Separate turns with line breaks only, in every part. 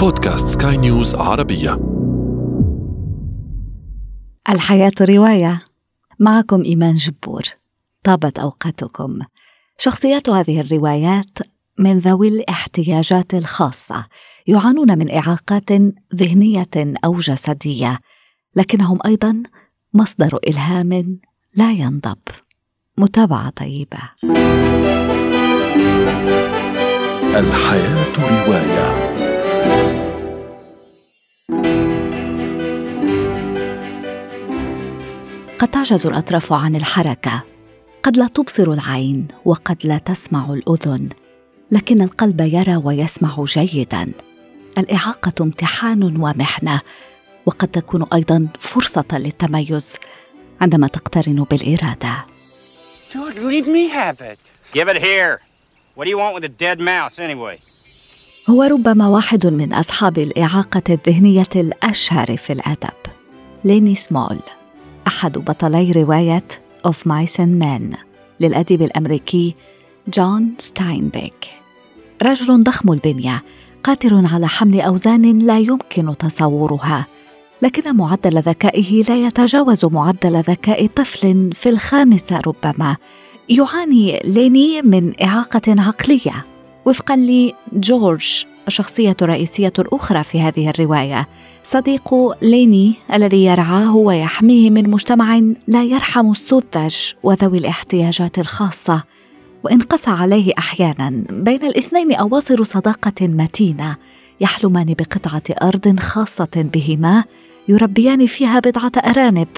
بودكاست سكاي نيوز عربية.
الحياة رواية. معكم إيمان جبور. طابت أوقاتكم. شخصيات هذه الروايات من ذوي الاحتياجات الخاصة يعانون من إعاقات ذهنية أو جسدية لكنهم أيضا مصدر إلهام لا ينضب. متابعة طيبة.
الحياة رواية.
قد تعجز الأطراف عن الحركة قد لا تبصر العين وقد لا تسمع الأذن لكن القلب يرى ويسمع جيدا الإعاقة امتحان ومحنة وقد تكون أيضا فرصة للتميز عندما تقترن بالإرادة
Dude, leave me have it.
Give it here. What do you want with a dead mouse anyway?
هو ربما واحد من أصحاب الإعاقة الذهنية الأشهر في الأدب ليني سمول أحد بطلي رواية Of Mice and Men للأديب الأمريكي جون ستاينبيك. رجل ضخم البنية قادر على حمل أوزان لا يمكن تصورها لكن معدل ذكائه لا يتجاوز معدل ذكاء طفل في الخامسة ربما. يعاني ليني من إعاقة عقلية وفقا لجورج الشخصية الرئيسية الأخرى في هذه الرواية. صديق ليني الذي يرعاه ويحميه من مجتمع لا يرحم السذج وذوي الاحتياجات الخاصة وإن قسى عليه أحيانا بين الاثنين أواصر صداقة متينة يحلمان بقطعة أرض خاصة بهما يربيان فيها بضعة أرانب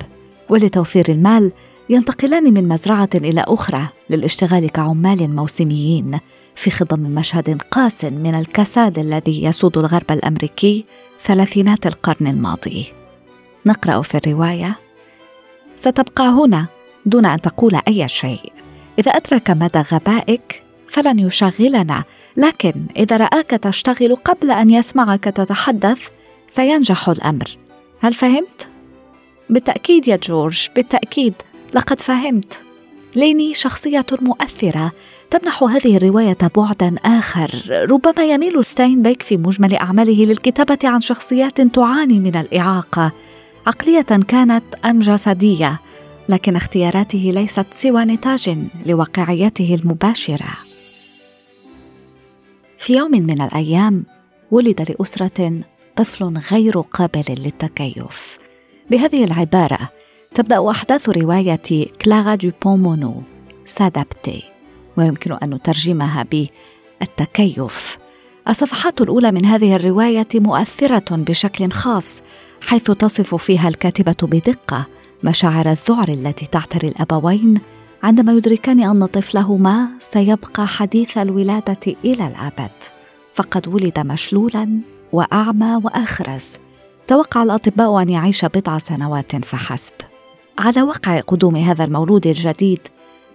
ولتوفير المال ينتقلان من مزرعة إلى أخرى للاشتغال كعمال موسميين في خضم مشهد قاس من الكساد الذي يسود الغرب الأمريكي ثلاثينات القرن الماضي. نقرأ في الرواية ستبقى هنا دون أن تقول أي شيء. إذا أدرك مدى غبائك فلن يشغلنا. لكن إذا رآك تشتغل قبل أن يسمعك تتحدث سينجح الأمر. هل فهمت؟ بالتأكيد يا جورج بالتأكيد. لقد فهمت. ليني شخصية مؤثرة تمنح هذه الرواية بعدا آخر. ربما يميل ستاينبيك في مجمل أعماله للكتابة عن شخصيات تعاني من الإعاقة. عقلية كانت أم جسدية لكن اختياراته ليست سوى نتاج لواقعيته المباشرة. في يوم من الأيام ولد لأسرة طفل غير قابل للتكيف. بهذه العبارة تبدأ أحداث رواية كلاغا دوبون مونو سادابتي ويمكن أن نترجمها بالتكيف الصفحات الأولى من هذه الرواية مؤثرة بشكل خاص حيث تصف فيها الكاتبة بدقة مشاعر الذعر التي تعتري الأبوين عندما يدركان أن طفلهما سيبقى حديث الولادة إلى الأبد. فقد ولد مشلولا وأعمى وأخرس. توقع الأطباء أن يعيش بضع سنوات فحسب. على وقع قدوم هذا المولود الجديد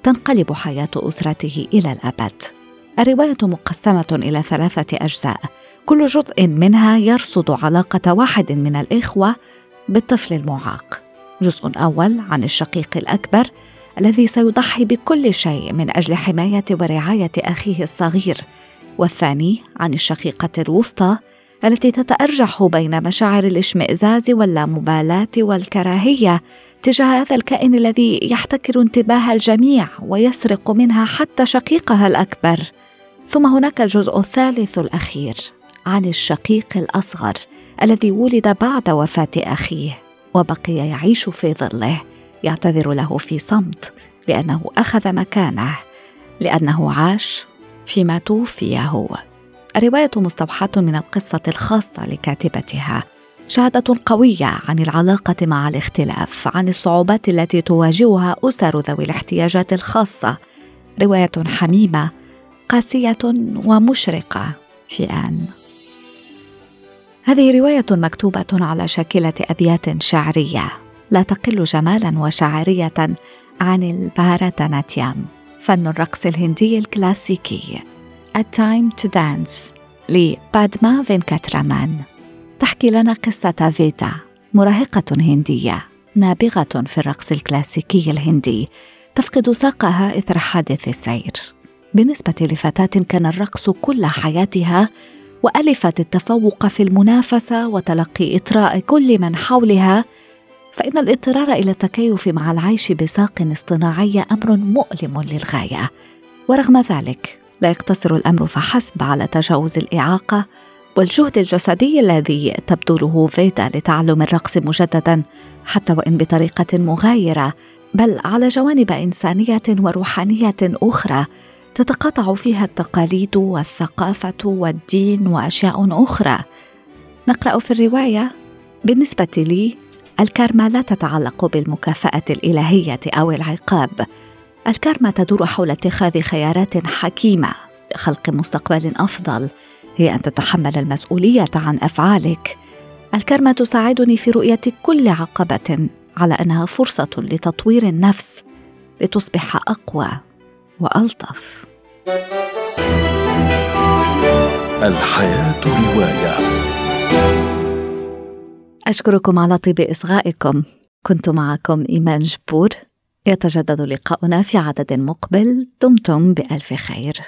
تنقلب حياة أسرته إلى الأبد. الرواية مقسمة إلى ثلاثة أجزاء. كل جزء منها يرصد علاقة واحد من الإخوة بالطفل المعاق. جزء أول عن الشقيق الأكبر الذي سيضحي بكل شيء من أجل حماية ورعاية أخيه الصغير. والثاني عن الشقيقة الوسطى التي تتأرجح بين مشاعر الاشمئزاز واللامبالاة والكراهية تجاه هذا الكائن الذي يحتكر انتباه الجميع ويسرق منها حتى شقيقها الأكبر. ثم هناك الجزء الثالث الأخير عن الشقيق الأصغر الذي ولد بعد وفاة أخيه وبقي يعيش في ظله يعتذر له في صمت لأنه أخذ مكانه لأنه عاش فيما توفي هو. الرواية مستوحاه من القصة الخاصة لكاتبتها. شهادة قوية عن العلاقة مع الاختلاف عن الصعوبات التي تواجهها أسر ذوي الاحتياجات الخاصة. رواية حميمة قاسية ومشرقة. في آن. هذه رواية مكتوبة على شاكلة أبيات شعرية لا تقل جمالا وشاعريه عن البهاراتناتيام فن الرقص الهندي الكلاسيكي. A Time to Dance لبادما فينكاترامان تحكي لنا قصة فيتا مراهقة هندية نابغة في الرقص الكلاسيكي الهندي تفقد ساقها إثر حادث السير. بالنسبة لفتاة كان الرقص كل حياتها وألفت التفوق في المنافسة وتلقي إطراء كل من حولها فإن الاضطرار إلى التكيف مع العيش بساق اصطناعيه أمر مؤلم للغاية. ورغم ذلك لا يقتصر الأمر فحسب على تجاوز الإعاقة والجهد الجسدي الذي تبذله فيدا لتعلم الرقص مجددا حتى وإن بطريقة مغايرة بل على جوانب إنسانية وروحانية أخرى تتقاطع فيها التقاليد والثقافة والدين وأشياء أخرى. نقرأ في الرواية بالنسبة لي الكارما لا تتعلق بالمكافأة الإلهية أو العقاب. الكارما تدور حول اتخاذ خيارات حكيمة لخلق مستقبل أفضل. هي أن تتحمل المسؤولية عن أفعالك. الكارما تساعدني في رؤية كل عقبة على أنها فرصة لتطوير النفس لتصبح أقوى وألطف.
الحياة رواية.
أشكركم على طيب إصغائكم. كنت معكم إيمان جبور. يتجدد لقاؤنا في عدد مقبل. دمتم بألف خير.